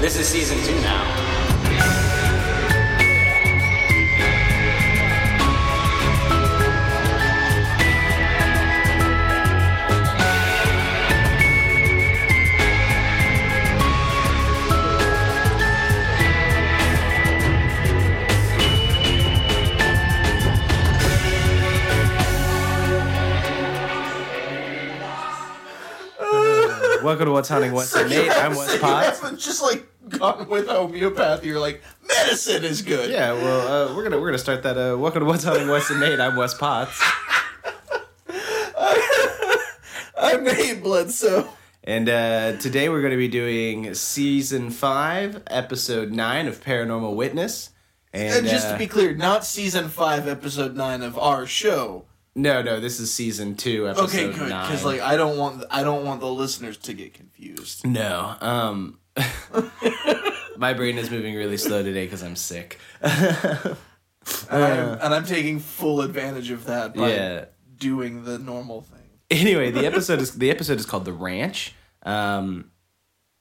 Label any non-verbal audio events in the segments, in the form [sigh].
This is season two now. Welcome to What's Haunting Wes and Nate. I'm Wes You Potts. haven't just like with homeopathy. You're like medicine is good. Yeah, well, uh, we're gonna we're gonna start that. Uh, welcome to What's Haunting Wes and Nate. I'm Wes Potts, [laughs] I'm Nate Bledsoe. and uh, today we're gonna be doing season five, episode nine of Paranormal Witness. And, And just uh, to be clear, not season five, episode nine of our show. no, no, this is season two, episode Okay, good. Because like I don't want I don't want the listeners to get confused. no, um, [laughs] my brain is moving really slow today because I'm sick. [laughs] And, I'm, and I'm taking full advantage of that by Yeah. doing the normal thing. Anyway, the episode is the episode is called The Ranch. Um,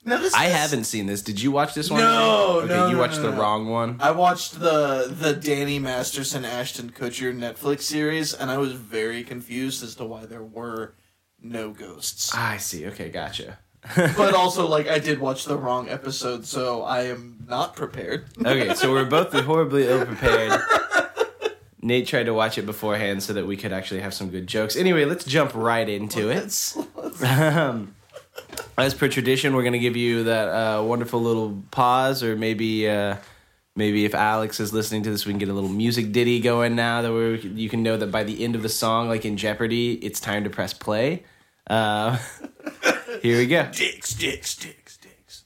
Now this I this- haven't seen this. Did you watch this one? No, Okay, no, you no, watched no, the no. wrong one. I watched the the Danny Masterson Ashton Kutcher Netflix series, and I was very confused as to why there were no ghosts. Ah, I see. Okay, gotcha. But also, like, I did watch the wrong episode, so I am not prepared. Okay, so we're both horribly ill prepared. Nate tried to watch it beforehand so that we could actually have some good jokes. Anyway, let's jump right into it. Let's- Um, as per tradition, we're gonna give you that uh, wonderful little pause, or maybe uh, maybe if Alex is listening to this, we can get a little music ditty going now that we you can know that by the end of the song, like in Jeopardy, it's time to press play. Uh, [laughs] here we go. dicks, dicks, dicks, dicks.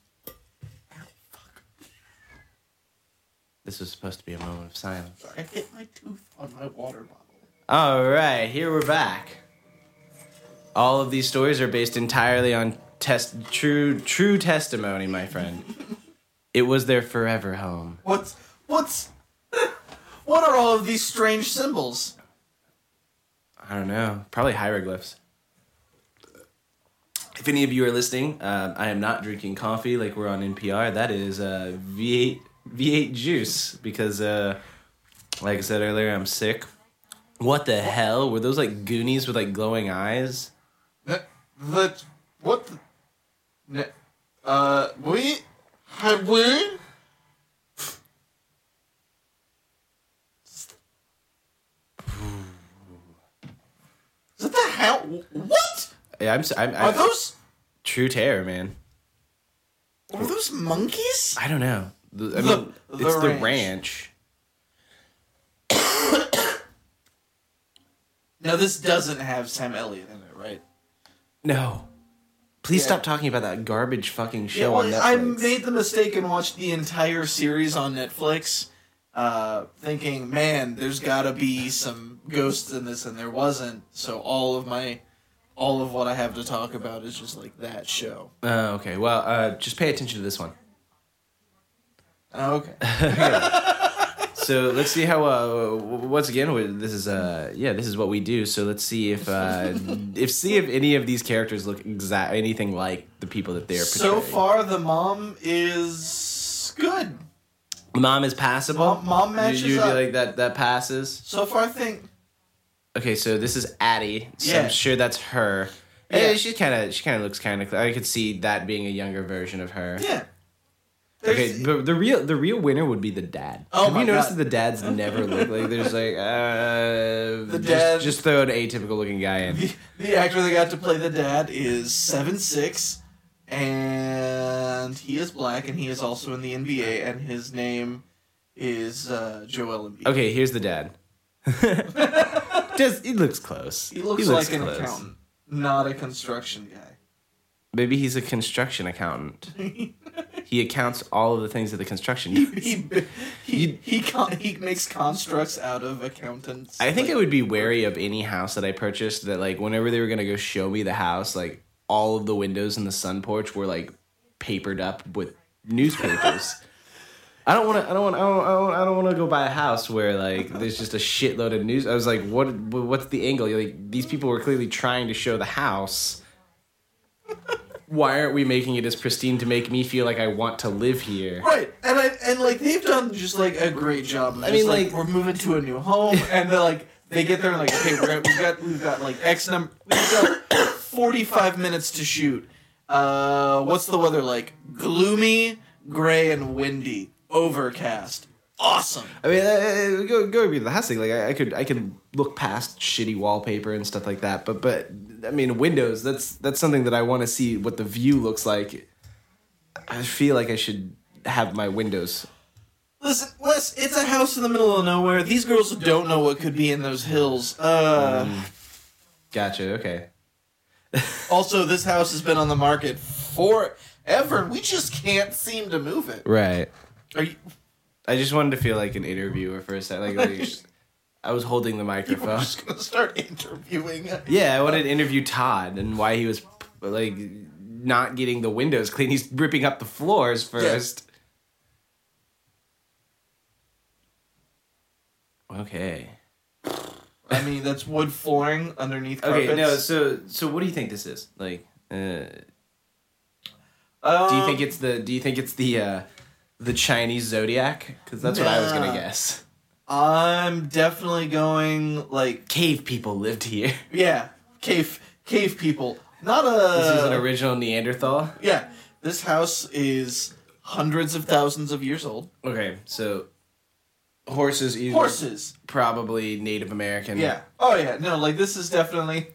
This was supposed to be a moment of silence. I hit my tooth on my water bottle. All right, here we're back. All of these stories are based entirely on test true true testimony, my friend. [laughs] It was their forever home. What's what's what are all of these strange symbols? I don't know, probably hieroglyphs. If any of you are listening, uh, I am not drinking coffee like we're on NPR. That is uh, V8 V8 juice because, uh, like I said earlier, I'm sick. What the hell were those like Goonies with like glowing eyes? That what? The, uh, we have we. Is that the hell? What Yeah, I'm. I'm, are I'm those? true terror, man. Were those monkeys? I don't know. The- I The- mean, the it's the ranch. ranch. [coughs] Now this doesn't have Sam Elliott in it, right? No. Please Yeah. stop talking about that garbage fucking show on Netflix. I made the mistake and watched the entire series on Netflix, uh, thinking, man, there's got to be some ghosts in this, and there wasn't. So all of my, all of what I have to talk about is just like that show. Oh, okay. Well, uh, just pay attention to this one. Oh, okay. [laughs] So let's see how. Uh, once again, this is uh, yeah, this is what we do. So let's see if uh, [laughs] if see if any of these characters look exact anything like the people that they're so portraying. far, the mom is good. Mom is passable. Mom- mom matches you, you up. like that? That passes. So far, I think. Okay, so this is Addie. So Yeah. I'm sure that's her. Yeah. Yeah, she kind of she kind of looks kind of. I could see that being a younger version of her. Yeah. Okay, but the real the real winner would be the dad. Oh Have you noticed God. that the dads [laughs] never look like there's like uh The just, dad- just throw an atypical looking guy in. The, the actor that got to play the dad is seven six, and he is black, and he is also in the NBA, and his name is uh, Joel Embiid. Okay, here's the dad. [laughs] [laughs] just he looks close. He looks, like an accountant, not a construction guy. Maybe he's a construction accountant. [laughs] he accounts all of the things of the construction. he he he, con- he makes constructs out of accountants. I think Like, I would be wary of any house that I purchased that like whenever they were gonna go show me the house, like all of the windows in the sun porch were like papered up with newspapers. [laughs] I don't want to. I don't want. I don't. I don't, want to go buy a house where like there's just a shitload of news. I was like, what? What's the angle? You're like these people were clearly trying to show the house, why aren't we making it as pristine to make me feel like I want to live here? Right, and I and like they've done just like a great job. I mean, like, like- we're moving to a new home, and they're like they get there and like okay, we're gonna, we've got we've got like X number, we've got forty five minutes to shoot. Uh, what's the weather like? Gloomy, gray, and windy. Overcast. Awesome. I mean, uh, go go be the last thing. Like I, I could I can look past shitty wallpaper and stuff like that, but but I mean, Windows. That's that's something that I want to see what the view looks like. I feel like I should have my windows. Listen, Wes, it's a house in the middle of nowhere. These girls don't know what could be in those hills. Uh, Gotcha. Okay. [laughs] also, this house has been on the market forever. We just can't seem to move it. Right. Are you? I just wanted to feel like an interviewer for a second. Like, like [laughs] I was holding the microphone. just gonna start interviewing. Yeah, I wanted to interview Todd and why he was like not getting the windows clean. He's ripping up the floors first. Okay. I mean, that's wood flooring underneath carpets. Okay. No. So so what do you think this is? Like, uh, Um, do you think it's the Do you think it's the uh, the Chinese zodiac? Because that's what I was gonna guess. I'm definitely going like Cave people lived here. [laughs] yeah, cave cave people. Not a. This is an original Neanderthal. yeah, this house is hundreds of thousands of years old. Okay, so horses, either Horses. probably Native American. Yeah. Oh yeah. No, like this is definitely.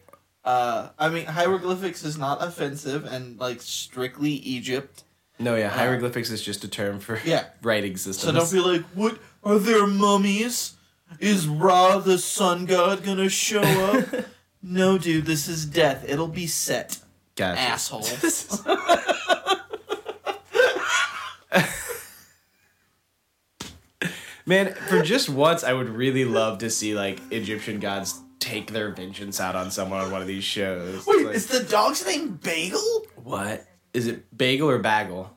Uh, I mean, hieroglyphics is not offensive and like strictly Egypt. No, yeah, uh, hieroglyphics is just a term for Yeah. [laughs] right existence. So don't be like, what are there mummies? Is Ra the sun god gonna show up? [laughs] no, dude, this is death. It'll be set. gotcha. Asshole. [laughs] Man, for just once, I would really love to see like Egyptian gods take their vengeance out on someone on one of these shows. Wait, Like, is the dog's name Bagel? what is it? Bagel or bagel?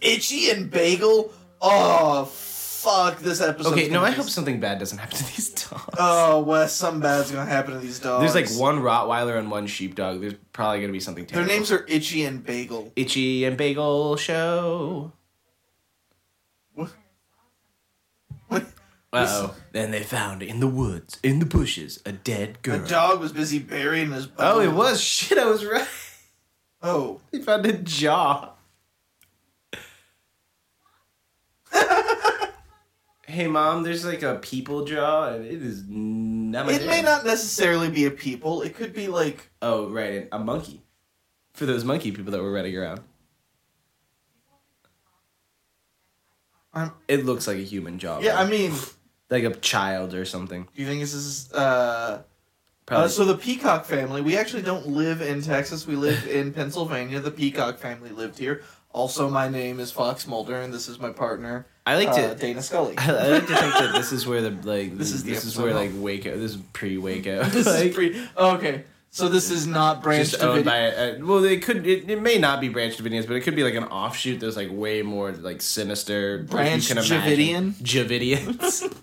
Itchy and Bagel? Oh, fuck, this episode. Okay, no, I hope something bad doesn't [laughs] happen to these dogs. Oh, Wes, something bad's gonna happen to these dogs. There's like one Rottweiler and one sheepdog. There's probably gonna be something terrible. Their names are Itchy and Bagel. Itchy and Bagel Show. What? What? Uh oh. Then they found in the woods, in the bushes, a dead The girl. dog was busy burying his Oh, it was shit. I was right. Oh. he found a jaw. [laughs] hey, mom. There's like a people jaw, and it is not my It may not necessarily be a people. It could be like Oh, right, a monkey. For those monkey people that were running around, um, it looks like a human jaw. yeah. I mean, like a child or something. do you think this is uh, Probably. uh so the Peacock family? We actually don't live in Texas. We live in Pennsylvania. The Peacock family lived here. Also, my name is Fox Mulder, and this is my partner, I like uh, to. Dana Scully. I I like to think that this is where the like [laughs] This is this is where like Waco. This is pre Waco. [laughs] This like, is pre. Okay, so this is not Branch just owned Davidian. by a, well it could it, it may not be Branch Davidians but it could be like an offshoot that's like way more like sinister Branch you can imagine. Davidian? Javidians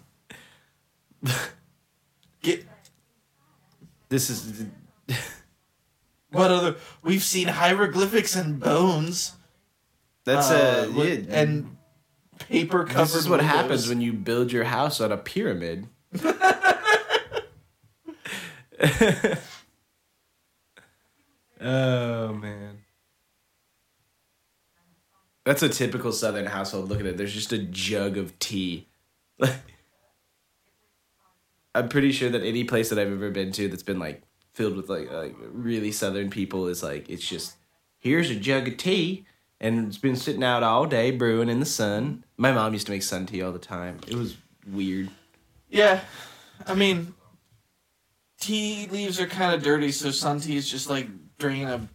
[laughs] this is what other? We've seen hieroglyphics and bones. that's uh, li- yeah, and paper covered. this is what happens when you build your house on a pyramid [laughs] oh man that's a typical southern household look at it there's just a jug of tea [laughs] i'm pretty sure that any place that i've ever been to that's been like filled with like like really southern people is like it's just here's a jug of tea and it's been sitting out all day brewing in the sun my mom used to make sun tea all the time it was weird Yeah, I mean, tea leaves are kind of dirty, so sun tea is just like drinking a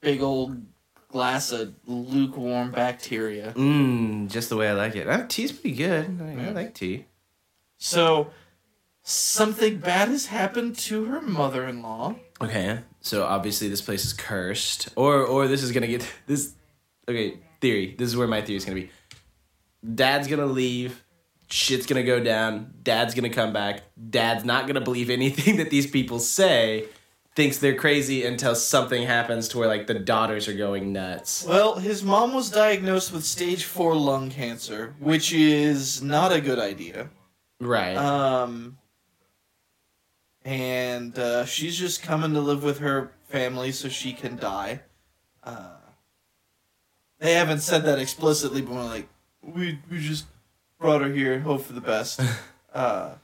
big old glass of lukewarm bacteria. Mmm, just the way I like it. Uh, tea's pretty good. I, I like tea. So, something bad has happened to her mother-in-law. Okay, so obviously this place is cursed, or or this is gonna get this. Okay, theory. This is where my theory is gonna be. Dad's gonna leave. Shit's gonna go down. Dad's gonna come back. Dad's not gonna believe anything that these people say. thinks they're crazy until something happens to where like the daughters are going nuts. Well, his mom was diagnosed with stage four lung cancer, which is not a good idea. Right. Um, and uh, she's just coming to live with her family so she can die. Uh, they haven't said that explicitly, but we're like, we we just brought her here, and hope for the best. [laughs] uh,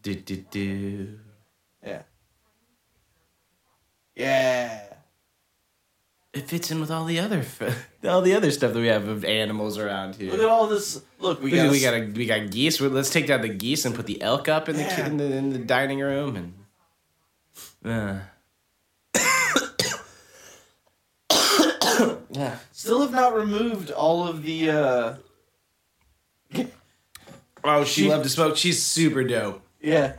do, do, do. yeah, yeah. It fits in with all the other [laughs] all the other stuff that we have of animals around here. Look at all this. Look, we got we got a, we got geese. Let's take down the geese and put the elk up in the Yeah. in the, in the dining room and. Uh. [coughs] yeah. still have not removed all of the. uh Oh, she, She- loved to smoke. She's super dope. Yeah.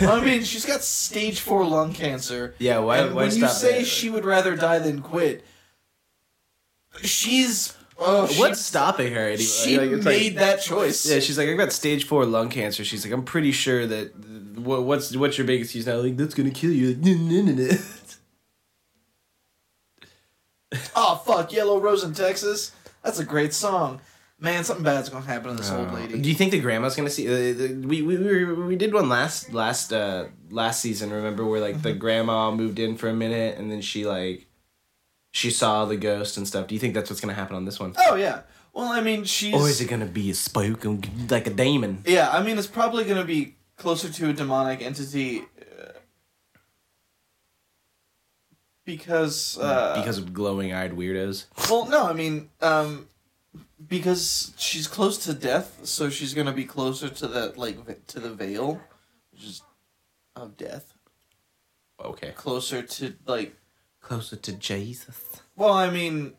I mean, she's got stage four lung cancer. Yeah, why- And why when you say she would rather die than quit, she's oh, she, What's stopping her? Anyway? she Like, made like, that choice. Yeah, she's like, I've got stage four lung cancer. She's like, I'm pretty sure that. What, what's what's your biggest excuse now? Like, that's gonna kill you. Oh [laughs] fuck, Yellow Rose in Texas. That's a great song. Man, something bad's gonna happen to this old lady. Do you think the grandma's gonna see? Uh, the- we we we, we did one last last uh last season. Remember where like Mm-hmm. the grandma moved in for a minute and then she like she saw the ghost and stuff. Do you think that's what's gonna happen on this one? Oh yeah. Well, I mean, she's. Or is it gonna be a spook and like a demon? Yeah, I mean, it's probably gonna be closer to a demonic entity. uh, Because uh, because of glowing eyed weirdos. Well, no, I mean, um, because she's close to death, so she's gonna be closer to that, like, to the veil, which is of death. Okay. Closer to like, Closer to Jesus. well, I mean,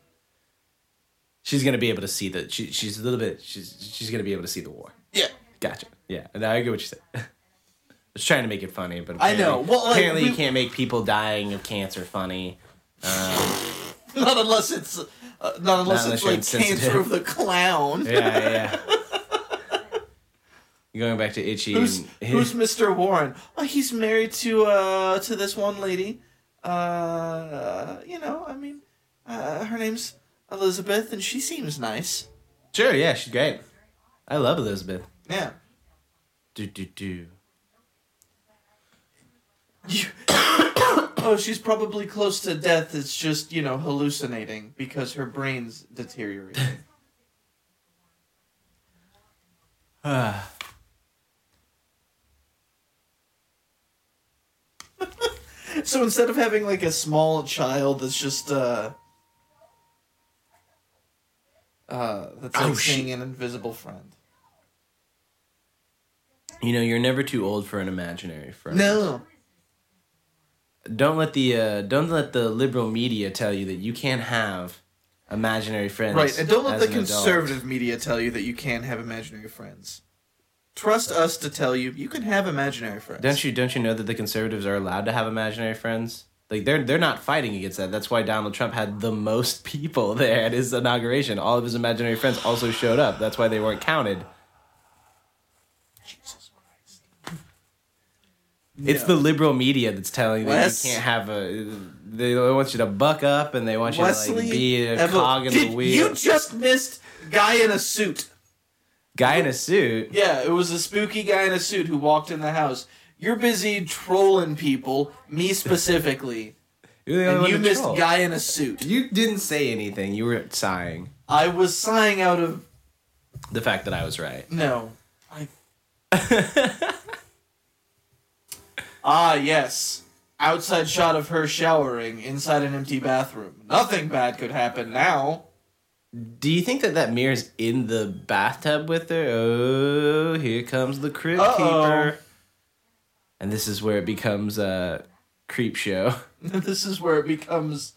She's gonna be able to see the. She, she's a little bit. She's she's gonna be able to see the war. yeah, Gotcha. Yeah, and I get what you said. [laughs] I was trying to make it funny, but I know. apparently- Well, like, apparently you can't make people dying of cancer funny. Um, [laughs] not unless it's, uh, not unless unless it's like cancer of the clown. yeah, yeah. Going back to Itchy. Who's and who's Mr. Warren? Oh, he's married to uh to this one lady. Uh, you know, I mean, uh, her name's Elizabeth, and she seems nice. sure, yeah, she's great. I love Elizabeth. Yeah. Do do do. You- oh, she's probably close to death. It's just, you know, hallucinating because her brain's deteriorating. Ah. [laughs] so instead of having like a small child that's just uh uh that's like Oh, seeing an invisible friend. You know, you're never too old for an imaginary friend. No. Don't let the uh, don't let the liberal media tell you that you can't have imaginary friends. Right, and don't let the an adult. conservative media tell you that you can't have imaginary friends. Trust us to tell you you can have imaginary friends. Don't you don't you know that the conservatives are allowed to have imaginary friends? Like they're they're not fighting against that. That's why Donald Trump had the most [laughs] people there at his inauguration. All of his imaginary friends also showed up. That's why they weren't counted. Jesus. It's Yeah. the liberal media that's telling Wes- you can't have a. They want you to buck up and they want you to like be a cog in Did the wheel. You just missed guy in a suit. Guy in a suit. Yeah, it was a spooky guy in a suit who walked in the house. You're busy trolling people, me specifically, [laughs] You're the only and you missed troll. guy in a suit. You didn't say anything. You were sighing. I was sighing out of The fact that I was right. no. [laughs] I Ah, yes. Outside shot of her showering inside an empty bathroom. Nothing bad could happen now. Do you think that that mirror's in the bathtub with her? Oh, here comes the crypt Uh-oh. keeper. And this is where it becomes a creep show. [laughs] [laughs] this is where it becomes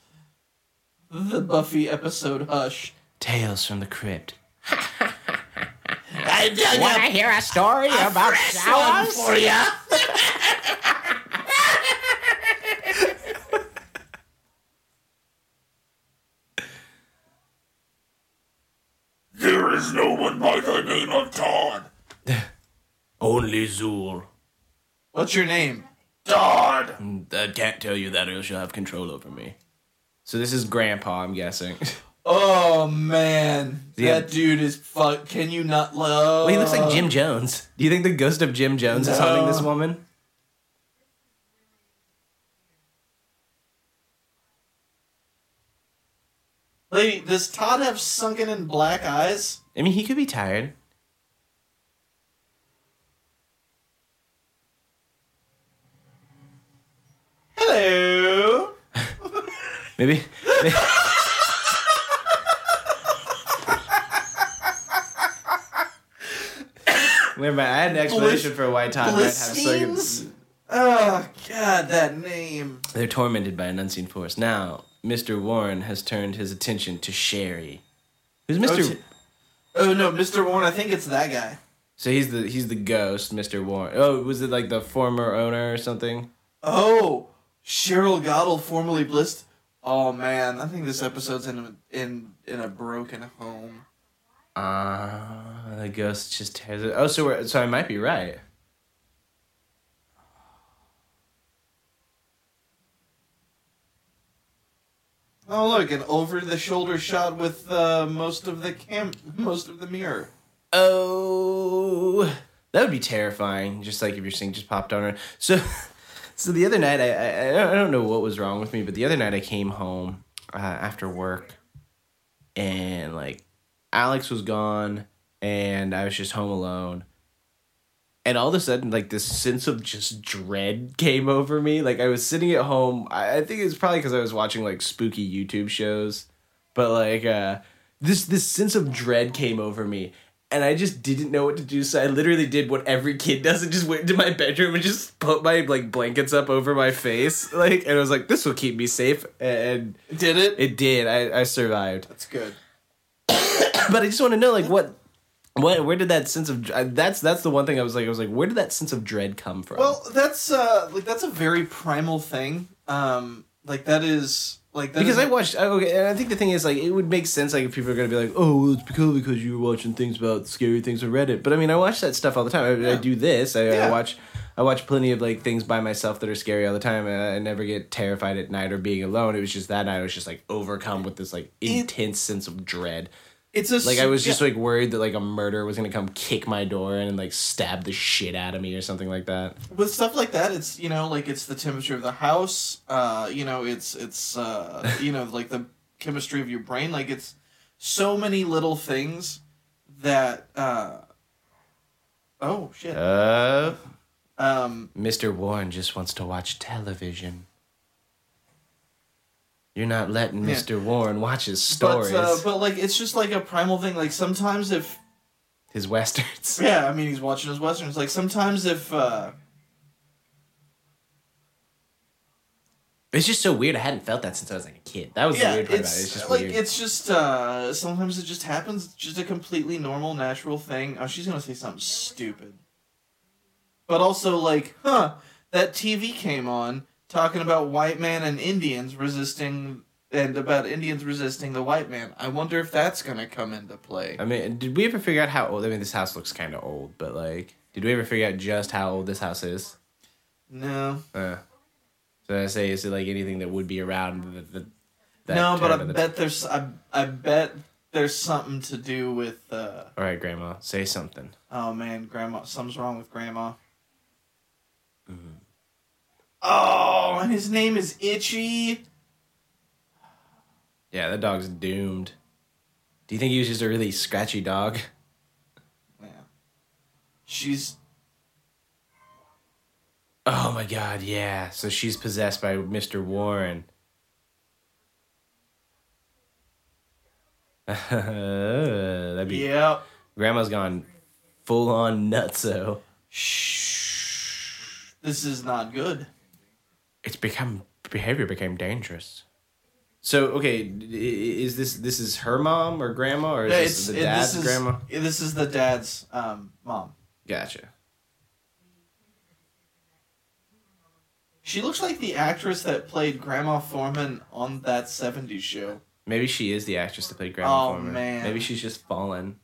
the Buffy episode Hush. Tales from the crypt. [laughs] I dug Want to hear a story about one for ya. [laughs] There is no one by the name of Todd. [laughs] Only Zuul. What's your name? Todd. Mm, I can't tell you that, or else you'll have control over me. So this is Grandpa, I'm guessing. [laughs] Oh man, Yeah. that dude is fuck. Can you not love? well, he looks like Jim Jones. Do you think the ghost of Jim Jones is haunting this woman? Lady, does Todd have sunken in black eyes? I mean, he could be tired. Hello. [laughs] Maybe. maybe- [laughs] Mind. I had an explanation for why Todd might have second. Oh God, that name. They're tormented by an unseen force. Now, Mr. Warren has turned his attention to Sherry. Who's Mr. Oh, t- Oh no, Mr. Warren. I think it's that guy. so he's the he's the ghost, Mr. Warren. Oh, was it like the former owner or something? Oh, Cheryl Goddle, formerly Blist. Oh man, I think this episode's in a, in in a broken home. Ah, the ghost just tears it. Oh, so we're, so I might be right. Oh look, an over the shoulder shot with uh, most of the cam, most of the mirror. Oh, that would be terrifying. Just like if your sink just popped on her. So, [laughs] so the other night, I, I I don't know what was wrong with me, but the other night I came home uh, after work, and like Alex was gone, and I was just home alone. And all of a sudden, like this sense of just dread came over me. Like I was sitting at home. I, I think it's probably because I was watching like spooky YouTube shows, but like uh, this this sense of dread came over me, and I just didn't know what to do. So I literally did what every kid does and just went into my bedroom and just put my like blankets up over my face, like, and I was like, this will keep me safe, and Did it? it did. I I survived That's good. [laughs] but I just want to know, like, what, what, where did that sense of that's that's the one thing I was like, I was like, where did that sense of dread come from? Well, that's uh, like that's a very primal thing. Um, like that is like that because is- I watched, I- okay, and I think the thing is, like, it would make sense, like, if people are gonna be like, oh, well, it's because because you were watching things about scary things on Reddit. But I mean, I watch that stuff all the time. I, I do this. I, I watch. I watch plenty of like things by myself that are scary all the time, and I never get terrified at night or being alone. It was just that night I was just like overcome with this like intense sense of dread. It's a Like I was just yeah. like worried that like a murderer was gonna come kick my door in and like stab the shit out of me or something like that. with stuff like that it's you know like it's the temperature of the house uh you know it's it's uh [laughs] you know like the chemistry of your brain like it's so many little things that uh oh shit Uh, um Mr. Warren just wants to watch television. You're not letting Yeah. Mr. Warren watch his but stories, uh, but like it's just like a primal thing like sometimes if his westerns. [laughs] yeah i mean he's watching his westerns like sometimes if uh It's just so weird. I hadn't felt that since I was like a kid. That was the yeah weird part it's, about it. It's just like weird. it's just uh sometimes it just happens it's just a completely normal natural thing oh she's gonna say something stupid but also like huh that tv came on talking about white man and indians resisting and about indians resisting the white man i wonder if that's gonna come into play I mean, did we ever figure out how old? I mean, this house looks kind of old, but like, did we ever figure out just how old this house is? no Uh, so I say, is it like anything that would be around the, the no but i the- bet there's I, I bet there's something to do with uh All right, Grandma, say something. Oh man, grandma, something's wrong with grandma. Mm-hmm. Oh, and his name is Itchy. Yeah, that dog's doomed. Do you think he was just a really scratchy dog? Yeah. She's Oh my god, yeah. So she's possessed by Mr. Warren. [laughs] That'd be Yep. Grandma's gone full on nutso. Shh. This is not good. It's become behavior became dangerous. So okay, i- i- is this this is her mom or grandma or is Yeah, this the dad's this is, grandma? This is the dad's um, mom. Gotcha. She looks like the actress that played Grandma Forman on that '70s show. Maybe she is the actress that played Grandma Oh, Forman. man. Maybe she's just fallen.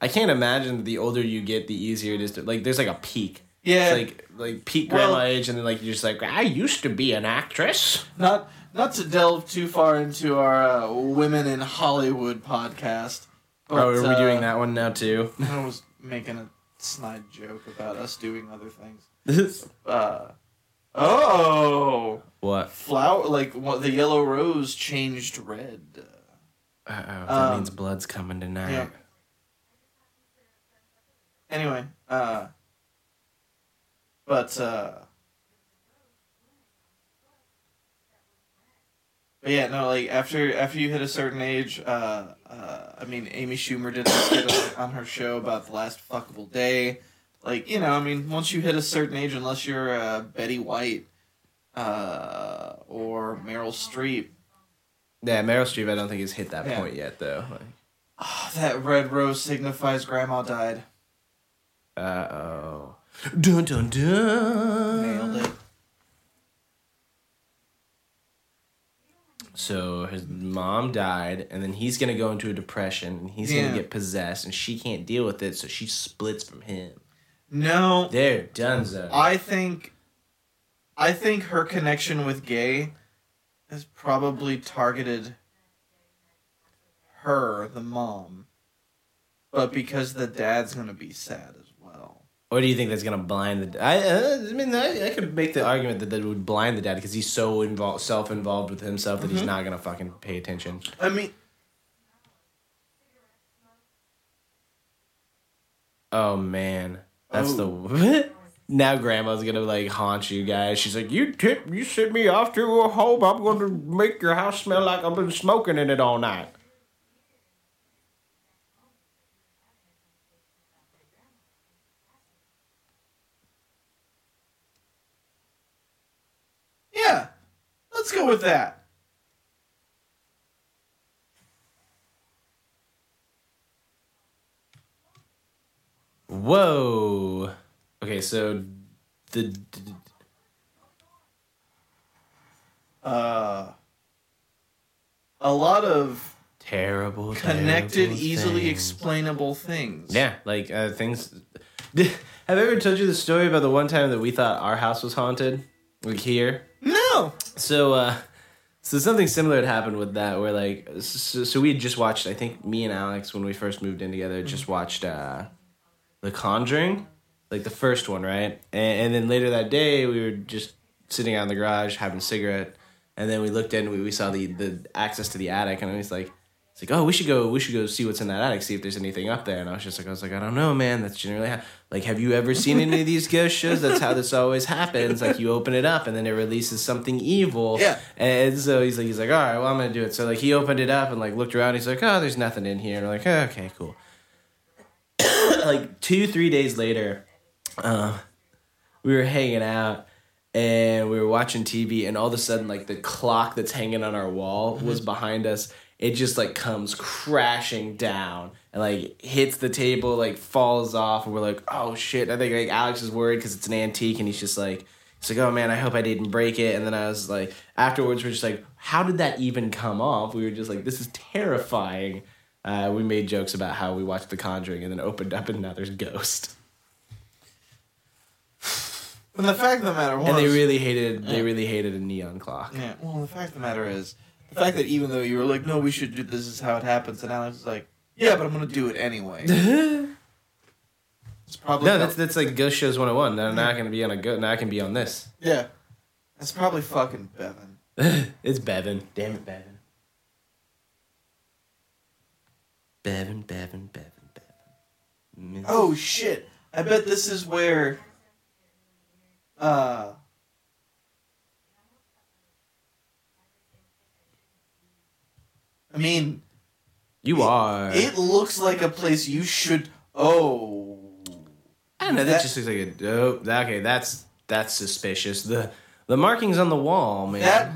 I can't imagine that the older you get, the easier it is to like. There's like a peak. Yeah, It's like like peak Well- grandma age, and then like you're just like I used to be an actress. not not to delve too far into our uh, women in Hollywood podcast. But, oh, are we uh, doing that one now too? I was making a snide joke about us doing other things. [laughs] Uh, oh, what? flower like what the yellow rose changed red. Uh, oh, that Um, means blood's coming tonight. yeah. Anyway, uh, but uh, but yeah, no, like after after you hit a certain age, uh, uh, I mean, Amy Schumer did a skit [coughs] on, her show about the last fuckable day. Like you know, I mean, once you hit a certain age, unless you're uh, Betty White uh, or Meryl Streep, Yeah, Meryl Streep. I don't think has hit that Yeah. point yet, though. Like, ah, that red rose signifies Grandma died. uh oh. Dun dun dun. Nailed it. So his mom died, and then he's gonna go into a depression, and he's Yeah. gonna get possessed, and she can't deal with it, so she splits from him. No, There, Dunzo. I think, I think her connection with gay has probably targeted her, the mom, but because the dad's gonna be sad as well. Or do you think that's gonna blind the? I, uh, I mean, I, I could make the argument that that would blind the dad because he's so involved, self-involved with himself that he's Mm-hmm. not gonna fucking pay attention. I mean, Oh man, that's Oh. the. [laughs] now grandma's gonna like haunt you guys. She's like, you tip, you send me off to a home. I'm gonna make your house smell like I've been smoking in it all night. yeah, let's go with that. Whoa. Okay, so the Uh, a lot of terrible connected, terrible easily things. explainable things. Yeah, like uh, things. [laughs] Have I ever told you the story about the one time that we thought our house was haunted? Like here. No. So, uh, so something similar had happened with that, where like, so, so we had just watched. I think me and Alex, when we first moved in together, just watched uh, The Conjuring, like the first one, right? And, and then later that day, we were just sitting out in the garage having a cigarette, and then we looked in, we, we saw the the access to the attic, and I was like. It's like, oh, we should go. We should go see what's in that attic, see if there's anything up there. And I was just like, I was like, I don't know, man. That's generally how, like, have you ever seen any of these ghost shows? That's how this always happens. Like, you open it up, and then it releases something evil. Yeah. And so he's like, he's like, all right, well, I'm gonna do it. So like, he opened it up and like looked around. He's like, oh, there's nothing in here. And I'm like, oh, okay, cool. [coughs] like two, three days later, uh, we were hanging out and we were watching TV, and all of a sudden, like the clock that's hanging on our wall was behind us. It just like comes crashing down and like hits the table, like falls off, and we're like, "Oh shit!" I think like Alex is worried because it's an antique, and he's just like, "He's like, oh man, I hope I didn't break it." And then I was like, afterwards, we're just like, "How did that even come off?" We were just like, "This is terrifying." Uh, we made jokes about how we watched The Conjuring and then opened up and now there's Ghost. And the fact of the matter was, And they really hated they really hated a neon clock. Yeah. Well, the fact of the matter is, the fact that even though you were like, "No, we should do this is how it happens," and Alex is like, "Yeah, but I'm gonna do it anyway." [laughs] It's probably No, that's that's like Ghost Shows 101. Now, now I can be on a go. Now I can be on this. yeah. That's probably fucking Bevan. [laughs] it's Bevan. Damn it, Bevan. Bevan, Bevan, Bevan, Bevan. Oh shit! I bet this is where. Uh. I mean, you are. it looks like a place you should. Oh. I don't know. That, that- just looks like a dope. Okay, that's that's suspicious. The the markings on the wall, man. That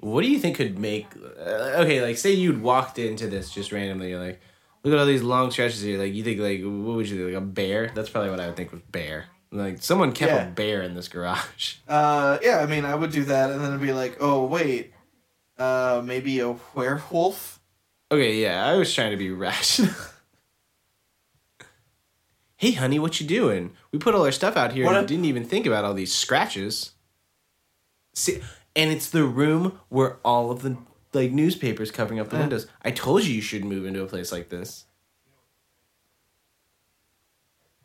What do you think could make? Uh, okay, like say you'd walked into this just randomly. You're like, look at all these long stretches here. Like you think like what would you think? Like a bear? That's probably what I would think was bear. Like someone kept Yeah. a bear in this garage. [laughs] Uh, yeah, I mean, I would do that, and then it'd be like, oh wait, uh, maybe a werewolf. Okay, yeah, I was trying to be [laughs] rational. "Hey, honey, what you doing? We put all our stuff out here What and a- didn't even think about all these scratches." See, and it's the room where all of the like newspapers covering up the Yeah. windows. I told you you should move into a place like this.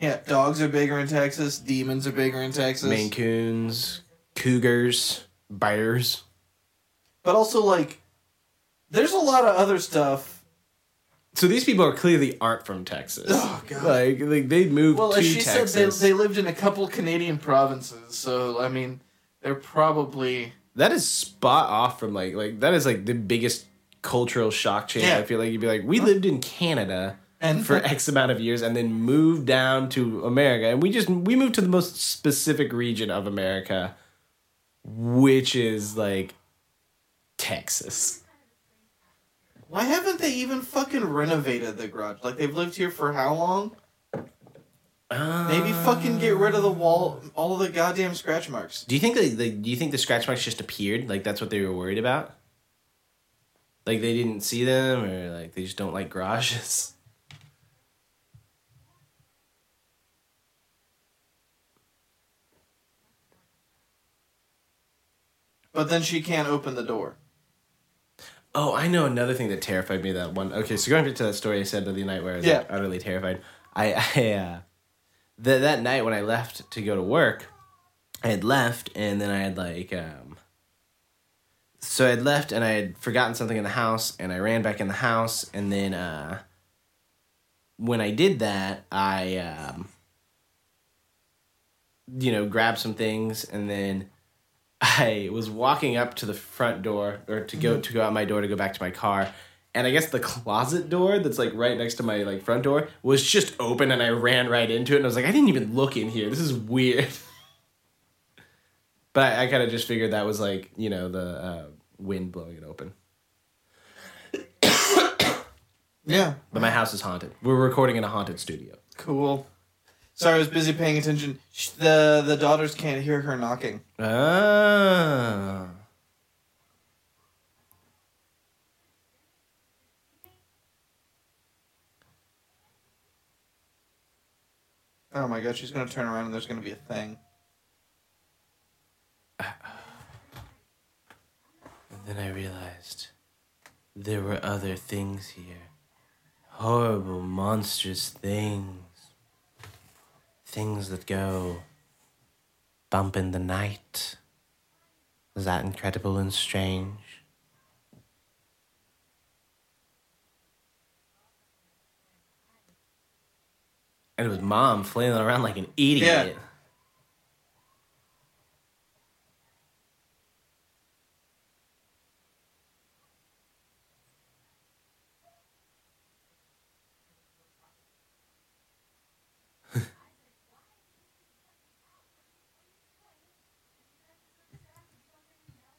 Yeah, dogs are bigger in Texas. Demons are bigger in Texas. Maine Coons, Cougars, Bears. But also, like, there's a lot of other stuff. So these people are clearly aren't from Texas. Oh, God. Like, like they moved Well, to as she Texas. said, they, they lived in a couple Canadian provinces. So, I mean, they're probably. that is spot off from like like that is like the biggest cultural shock change. Yeah. I feel like you'd be like, we lived in Canada And for [laughs] X amount of years and then moved down to America, and we just we moved to the most specific region of America, which is like Texas. Why haven't they even fucking renovated the garage? Like, they've lived here for how long? Maybe um, fucking get rid of the wall, all the goddamn scratch marks. Do you think that? Like, do you think the scratch marks just appeared? Like that's what they were worried about? Like they didn't see them, or like they just don't like garages. [laughs] But then she can't open the door. Oh, I know another thing that terrified me. That one. Okay, so going back to that story I said the other night where I was Yeah. like, utterly terrified. I, [laughs] I uh, that that night when I left to go to work, I had left and then I had like um. So I had left and I had forgotten something in the house and I ran back in the house and then uh. When I did that, I um. You know, grabbed some things and then I was walking up to the front door or to go to go out my door to go back to my car. And I guess the closet door that's like right next to my like front door was just open and I ran right into it and I was like, I didn't even look in here. This is weird. [laughs] but I, I kind of just figured that was like, you know, the uh, wind blowing it open. [coughs] Yeah. But my house is haunted. We're recording in a haunted studio. Cool. Sorry, I was busy paying attention. The the daughters can't hear her knocking. Ah. Oh my god, she's gonna turn around and there's gonna be a thing. [sighs] And then I realized there were other things here. Horrible, monstrous things. Things that go bump in the night. Is that incredible and strange? And it was mom flailing around like an idiot.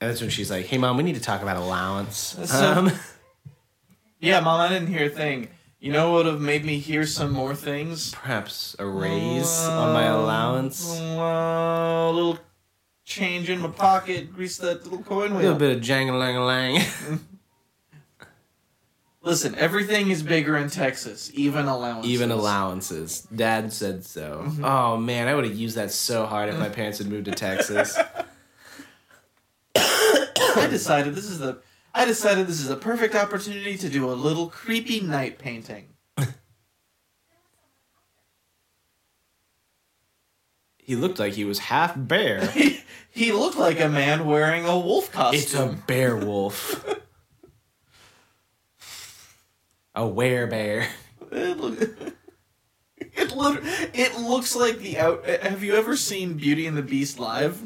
And that's when she's like, "Hey, mom, we need to talk about allowance." So- Um, [laughs] Yeah, mom, I didn't hear a thing. You know what would have made me hear some more things? perhaps a raise on my allowance, Uh, a little change in my pocket, grease that little coin with a little bit of jangle lang lang. [laughs] Listen, everything is bigger in Texas, even allowances. Even allowances. Dad said so. Mm-hmm. Oh man, I would have used that so hard if my [laughs] parents had moved to Texas. I decided this is the. I decided this is a perfect opportunity to do a little creepy night painting. [laughs] he looked like he was half bear. [laughs] He, he looked like a man wearing a wolf costume. It's a bear wolf. [laughs] a werebear. It, look, it, look, it looks like the out. Have you ever seen Beauty and the Beast live?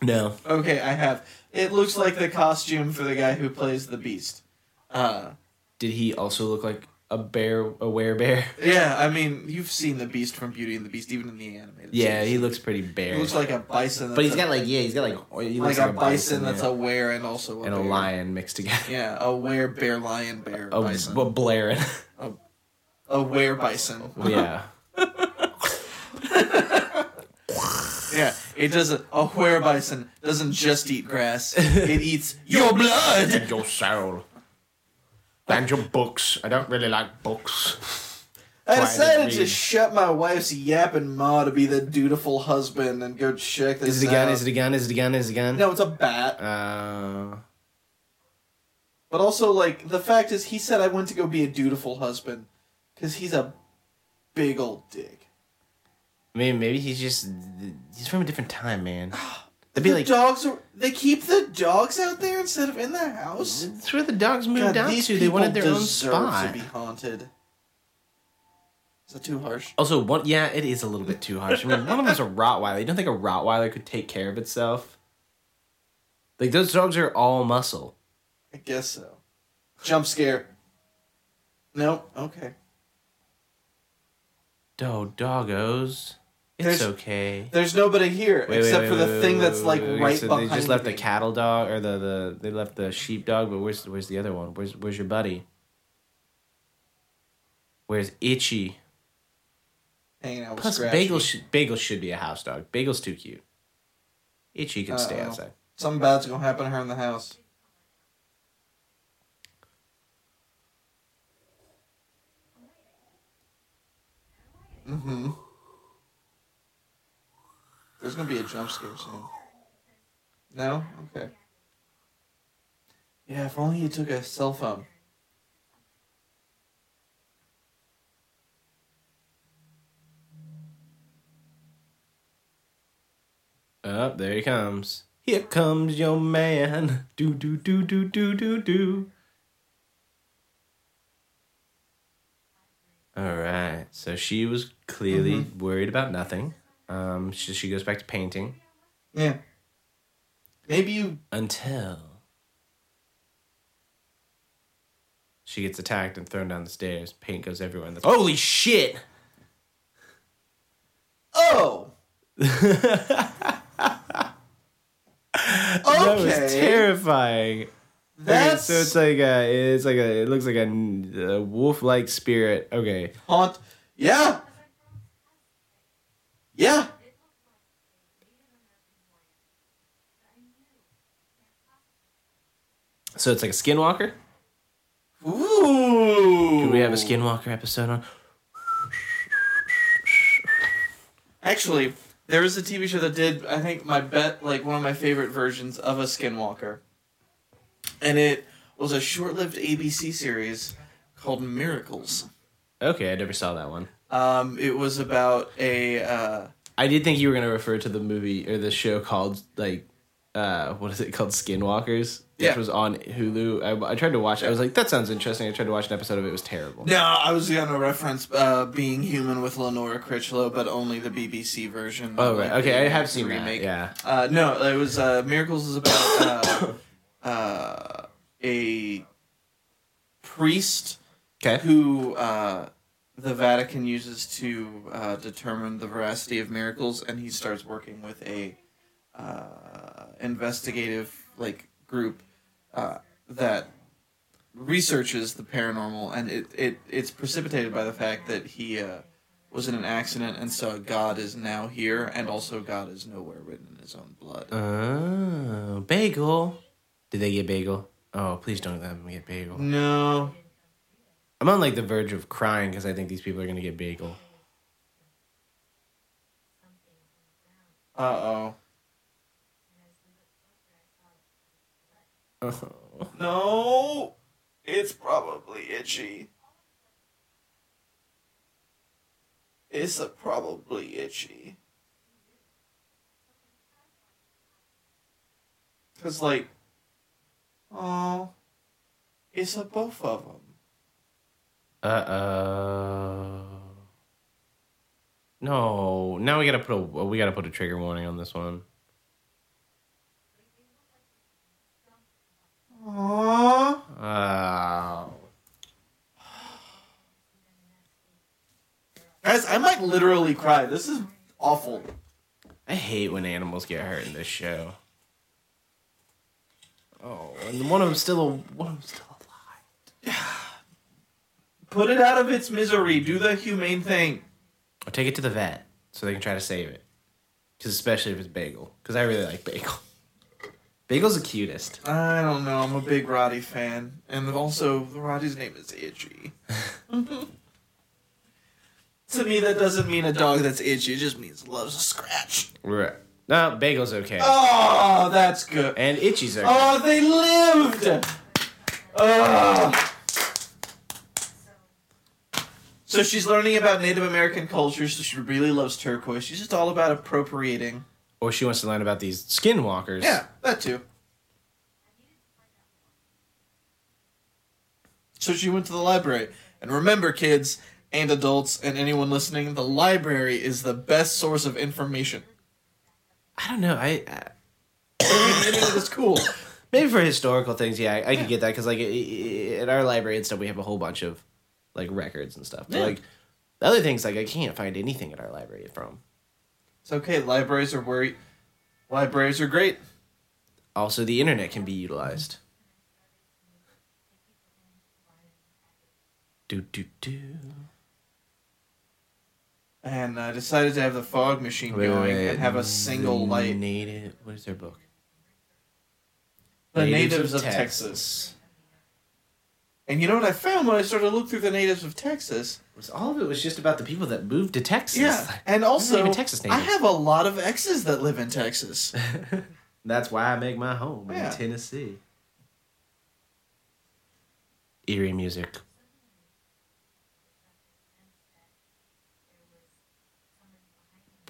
No. Okay, I have. It looks like the costume for the guy who plays the Beast. Uh, Did he also look like a bear, a werebear? [laughs] yeah, I mean, you've seen the Beast from Beauty and the Beast, even in the animated. Yeah, series. he looks pretty bear. He looks like a bison. That's but he's a, got like yeah, he's got like he like looks a bison that's yeah. a were and also a and a bear. lion mixed together. [laughs] Yeah, a were bear lion bear A, bison. a blaring. a were bison. yeah. [laughs] Yeah, [laughs] it doesn't. A were bison doesn't just eat grass. [laughs] It eats your blood. and your soul. And your books. I don't really like books. I Quiet decided to reed. shut my wife's yapping maw to be the dutiful husband and go check this Is it a gun? out. Is it a gun? Is it a gun? Is it a gun? No, it's a bat. Uh, But also, like, the fact is, he said I went to go be a dutiful husband because he's a big old dick. I mean, maybe he's just he's from a different time, man. [sighs] They'd be the like dogs are. They keep the dogs out there instead of in the house. that's where the dogs moved God, out to. They wanted their own spot. to be haunted. Is that too harsh? Also, one yeah, it is a little bit too harsh. I mean, one of them's a [laughs] Rottweiler. You don't think a Rottweiler could take care of itself? Like those dogs are all muscle. I guess so. Jump scare. Nope. Okay. Do doggos. It's There's- okay. There's nobody here Wait, except wait, for the wait, thing wait, that's like wait, wait. right so behind. They just left the me. cattle dog or the, the they left the sheep dog, but where's where's the other one? Where's where's your buddy? Where's Itchy? hanging out with Plus, Scratchy. Bagel should Bagel should be a house dog. Bagel's too cute. Itchy can stay Uh-oh. outside. Something bad's gonna happen to her in the house. Mm-hmm. There's gonna be a jump scare soon. No? Okay. Yeah, if only you took a cell phone. Up there he comes. Here comes your man. Do do do do do do do. All right. So she was clearly mm-hmm. worried about nothing. Um, she, she goes back to painting Yeah. Maybe you until she gets attacked and thrown down the stairs. Paint goes everywhere. And Holy shit! Oh! [laughs] That was terrifying. That's Okay, so it's like a, it's like a, it looks like a, a wolf-like spirit. Okay, haunt. Yeah. Yeah. so it's like a skinwalker. Ooh. Do we have a skinwalker episode on? Actually, there was a TV show that did, I think, my bet, like one of my favorite versions of a Skinwalker. And it was a short lived ABC series called Miracles. Okay, I never saw that one. Um, it was about a. Uh, I did think you were gonna refer to the movie or the show called like, uh, what is it called? Skinwalkers. Which Yeah. was on Hulu. I, I tried to watch. it. I was like, that sounds interesting. I tried to watch an episode of it. It was terrible. no, I was going to reference uh, Being Human with Lenora Crichlow, but only the BBC version. Oh right. like, Okay, I have seen remake. that. Yeah. Uh, no, it was uh, Miracles is about uh, [coughs] uh, a priest Okay. who uh, the Vatican uses to uh, determine the veracity of miracles, and he starts working with a uh, investigative like group uh, that researches the paranormal, and it, it it's precipitated by the fact that he uh, was in an accident, and so God is now here, and also God is nowhere written in His own blood. Oh, bagel. Did they get bagel? Oh, please don't let them get bagel. No, I'm on like the verge of crying because I think these people are gonna get bagel. uh oh, Oh. no, it's probably itchy. It's a probably itchy. Cause like, oh, it's a both of them. Uh oh. No, now we gotta put a we gotta put a trigger warning on this one. Aww. Oh. Guys, I might literally cry. This is awful. I hate when animals get hurt in this show. Oh, and one of them's still a, one of them's still alive. Put it out of its misery. Do the humane thing. Or take it to the vet so they can try to save it. Because especially if it's Bagel, because I really like Bagel. [laughs] Bagel's the cutest. I don't know. I'm a big Roddy fan, and also Roddy's name is Itchy. [laughs] to me, that doesn't mean a dog that's itchy. It just means loves a scratch. Right. No, Bagel's okay. Oh, that's good. And Itchy's okay. Oh, they lived. Oh. So she's learning about Native American culture. So she really loves turquoise. She's just all about appropriating. Or she wants to learn about these skinwalkers. Yeah, that too. So she went to the library. And remember, kids and adults and anyone listening, the library is the best source of information. I don't know. I, I [coughs] Anything that's cool. maybe for historical things, yeah, I, I could get that because like at our library and stuff, we have a whole bunch of like records and stuff. But Yeah. like the other things, like I can't find anything at our library from. It's okay. Libraries are where. Libraries are great. Also, the internet can be utilized. Do do do. And I decided to have the fog machine going and have a single The light. Native. What is their book? The Natives natives, of of Texas. And you know what I found when I started to look through the natives of Texas? Was all of it was just about the people that moved to Texas. Yeah, [laughs] and also Texas I have a lot of exes that live in Texas. [laughs] That's why I make my home Yeah. in Tennessee. Eerie music.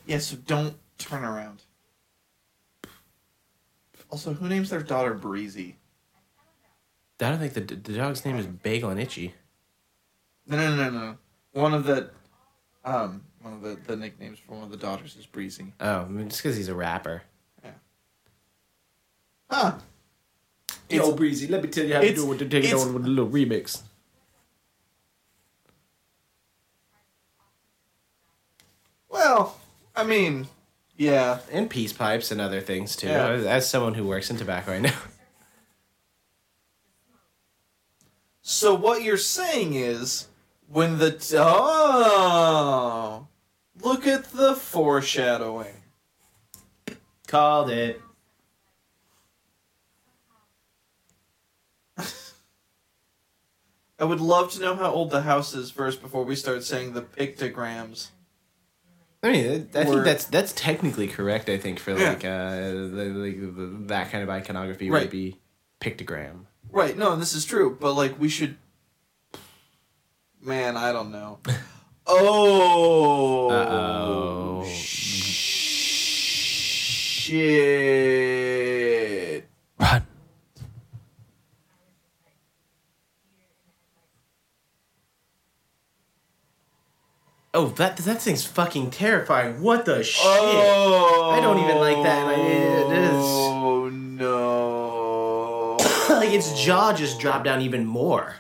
yeah, so don't turn around. Also, who names their daughter Breezy? I don't think the the dog's name is Bagel and Itchy. No, no, no, no. One of the, um, one of the, the nicknames for one of the daughters is Breezy. Oh, I mean, just because he's a rapper. Yeah. Huh. Yo, Breezy, let me tell you how to do it to take it it's- on with a little remix. Well, I mean, yeah. And peace pipes and other things too. Yeah. As- As someone who works in tobacco, I know. [laughs] So what you're saying is when the t- oh look at the foreshadowing. Called it. I would love to know how old the house is first before we start saying the pictograms. I mean, I think Or- that's that's technically correct. I think for like uh, the, like the, that kind of iconography Right. would be pictogram. Right, no, this is true, but like we should Man, I don't know. [laughs] Oh Uh-oh. shit. Run. Oh, that that thing's fucking terrifying. What the shit? Oh, I don't even like that, it is. Oh no! Like its jaw just dropped down even more.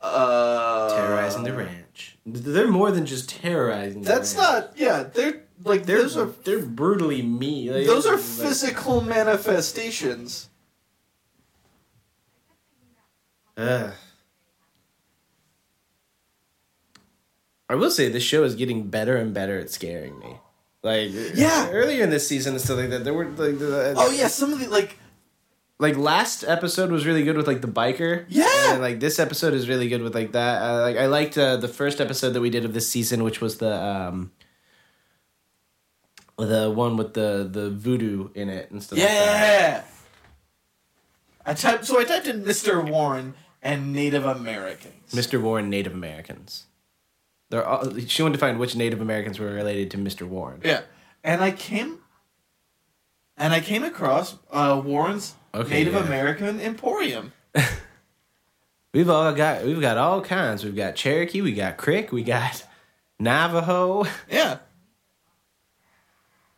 uh, Terrorizing the ranch. They're more than just terrorizing. The That's not. Yeah, they're like They're those are they're brutally mean. Like, those are like- physical manifestations. Ugh. I will say this show is getting better and better at scaring me. Like Yeah. earlier in this season and stuff like that, there were like the, Oh yeah, some of the like like last episode was really good with like the biker. Yeah. and like this episode is really good with like that. Uh, like I liked uh, the first episode that we did of this season, which was the um the one with the the voodoo in it and stuff. Like that. yeah. I typed so I typed in Mr. Warren and Native Americans. Mr. Warren Native Americans. They're all, she wanted to find which Native Americans were related to Mr. Warren. Yeah, and I came, and I came across uh, Warren's Okay, Native yeah. American Emporium. [laughs] We've all got we've got all kinds. We've got Cherokee, we got Creek, we got [laughs] Navajo. [laughs] Yeah.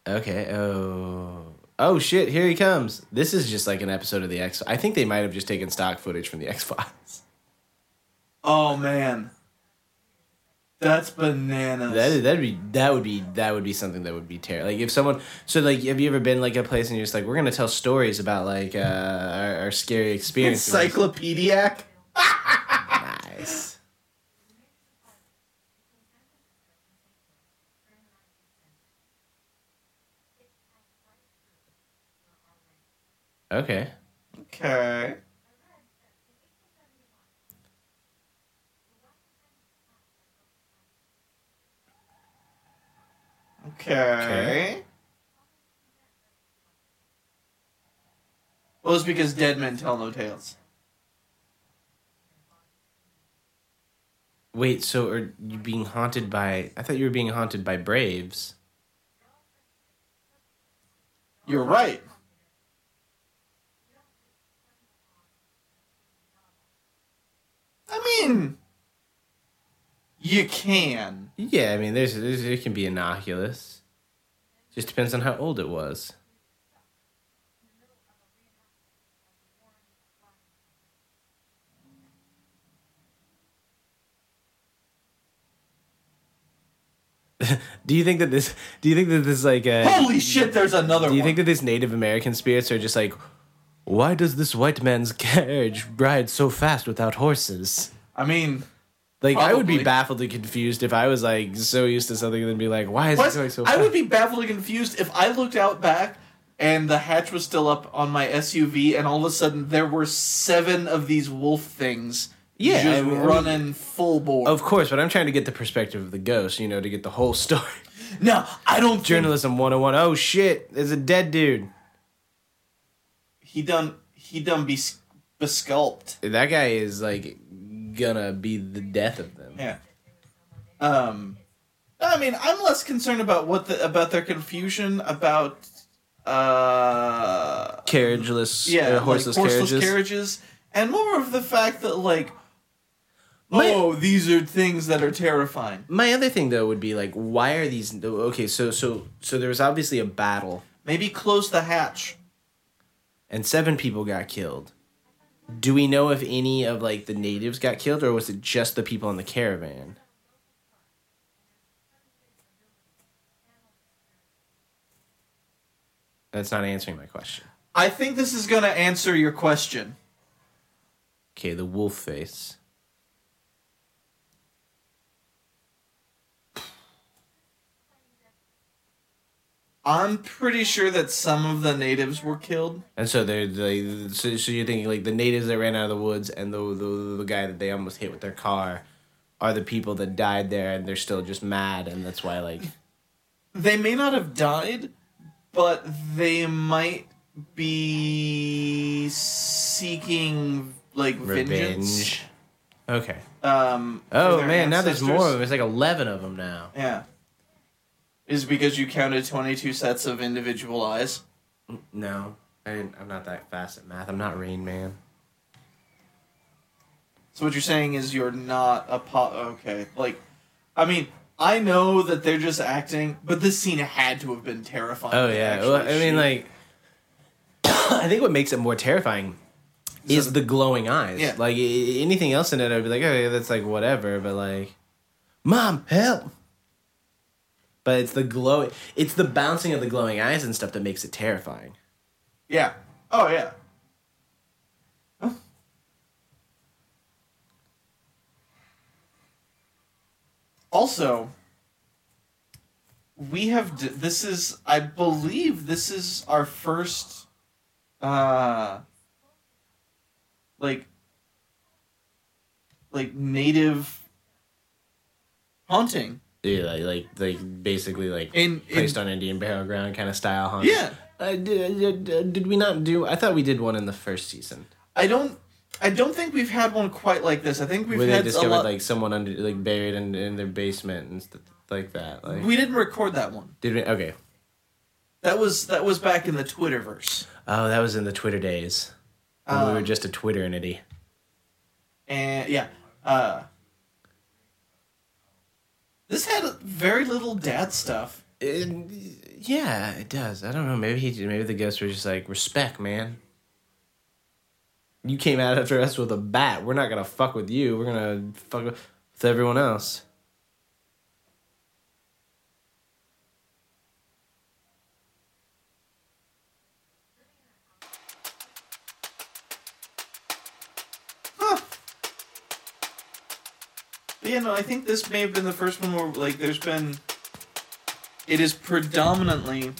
Okay. Oh. Oh shit! Here he comes. This is just like an episode of the X. I think they might have just taken stock footage from the X Files. Oh man. That's bananas. That that'd be that would be that would be something that would be terrible. Like if someone so like have you ever been like a place and you're just like we're gonna tell stories about like uh our, our scary experiences. encyclopediac. nice. Okay. Okay. Okay. Well, it's because dead men tell no tales. Wait, so are you being haunted by? I thought you were being haunted by Braves. You're right. I mean, you can. Yeah, I mean, there's, there's it can be innocuous. Just depends on how old it was. [laughs] do you think that this? Do you think that this like? Uh, Holy shit! There's another do you one. think that these Native American spirits are just like, why does this white man's [laughs] carriage ride so fast without horses? I mean, Like I would be Probably. baffled and confused if I was like so used to something and then be like, why is what? it going so I would be baffled and confused if I looked out back and the hatch was still up on my SUV, and all of a sudden there were seven of these wolf things. Yeah, just I mean- I mean- running full bore. Of course, but I'm trying to get the perspective of the ghost, you know, to get the whole [laughs] story. no, I don't. Journalism think Journalism 101. Oh shit, there's a dead dude. he done. He done be besculped. That guy is like gonna be the death of them. Yeah. Um, I mean, I'm less concerned about what the about their confusion about uh Carriageless, yeah uh, like horseless, horseless carriages. and more of the fact that like My- oh these are things that are terrifying. My other thing though would be like, why are these? Okay, so so so there was obviously a battle, Maybe close the hatch. and seven people got killed. Do we know if any of like the natives got killed, or was it just the people in the caravan? That's not answering my question. I think this is gonna answer your question. Okay, the wolf face. I'm pretty sure that some of the natives were killed. And so they're they so, so you're thinking like the natives that ran out of the woods and the, the the guy that they almost hit with their car are the people that died there and they're still just mad and that's why like They may not have died, but they might be seeking like vengeance. revenge. Okay. Um, Oh man, now there's more of them. There's like eleven of them now. Yeah. Is because you counted 22 sets of individual eyes? No, I I'm not that fast at math. I'm not Rain Man. So what you're saying is you're not a po- okay. Like, I mean, I know that they're just acting, but this scene had to have been terrifying. Oh yeah. Well, I mean, like, [coughs] I think what makes it more terrifying is So- the glowing eyes. Yeah. Like anything else in it, I'd be like, oh yeah, that's like whatever. But like, mom, help. But it's the glow. It's the bouncing of the glowing eyes and stuff that makes it terrifying. yeah. Oh yeah. Also, we have d- this is I believe this is our first uh like like native haunting. Yeah, like like, like basically like In- in- placed on Indian burial ground kind of style. Huh? Yeah. Uh, did, did, did we not do? I thought we did one in the first season I don't I don't think we've had one quite like this. I think we've where had discovered lot like someone under like buried in, in their basement and stuff like that. Like, we didn't record that one. did we? Okay. That was that was back in the Twitterverse. Oh, that was in the Twitter days. When we were Um, just a Twitter entity. and yeah, uh this had very little dad stuff. and yeah, it does. I don't know. Maybe he, maybe the ghosts were just like respect, man. You came out after us with a bat. We're not gonna fuck with you. We're gonna fuck with everyone else. But yeah, no, I think this may have been the first one where like there's been it is predominantly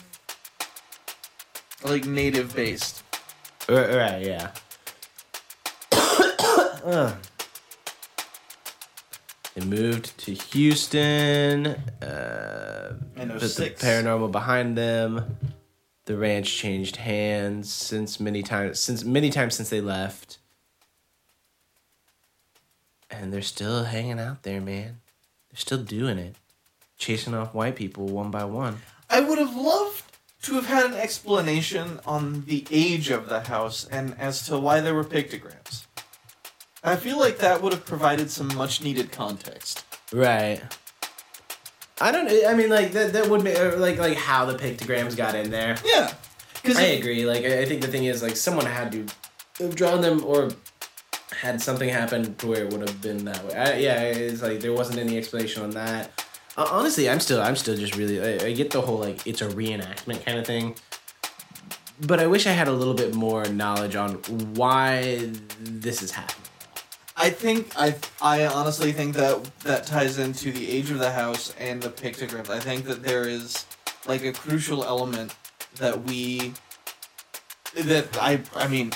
like native based. Right, right yeah. [coughs] They moved to Houston. Uh, put the 06. paranormal behind them. The ranch changed hands since many times since many times since they left. And they're still hanging out there, man. They're still doing it. Chasing off white people one by one. I would have loved to have had an explanation on the age of the house and as to why there were pictograms. I feel like that would have provided some much needed context. Right. I don't. I mean, like that. That would be uh, like like how the pictograms got in there. Yeah, because I agree. Like I I think the thing is, like someone had to have drawn them or had something happen to where it would have been that way. I, yeah, it's like there wasn't any explanation on that. Uh, honestly, I'm still I'm still just really I, I get the whole like it's a reenactment kind of thing. But I wish I had a little bit more knowledge on why this is happening. I think I I honestly think that that ties into the age of the house and the pictograms. I think that there is like a crucial element that we that I I mean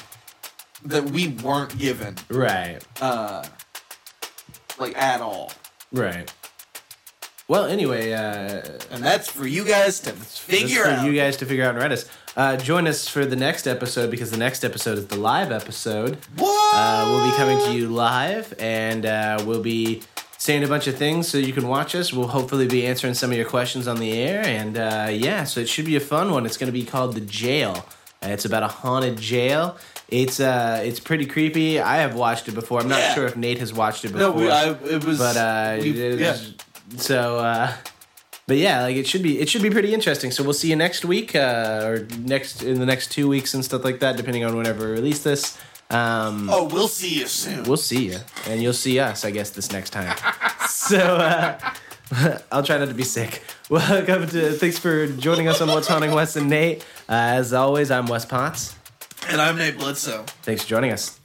that we weren't given Right. uh like at all. Right. Well, anyway, uh, And that's for you guys to figure out. you guys to figure out and write us. Uh, join us for the next episode because the next episode is the live episode. what? Uh, we'll be coming to you live and uh, we'll be saying a bunch of things so you can watch us. We'll hopefully be answering some of your questions on the air. And uh, yeah, so it should be a fun one. It's going to be called The Jail. It's about a haunted jail. It's uh, it's pretty creepy. I have watched it before. I'm not Yeah. sure if Nate has watched it before. no, we, I, it was. but uh, we- it yeah. so uh, but yeah, like it should be it should be pretty interesting. So we'll see you next week uh, or next in the next two weeks and stuff like that, depending on whenever we release this. Um, Oh, we'll see you soon. We'll see you, and you'll see us, I guess, this next time. [laughs] so uh, [laughs] I'll try not to be sick. [laughs] Welcome to thanks for joining us on What's Haunting Wes and Nate. As always, I'm Wes Potts. And I'm Nate Bledsoe. Thanks for joining us.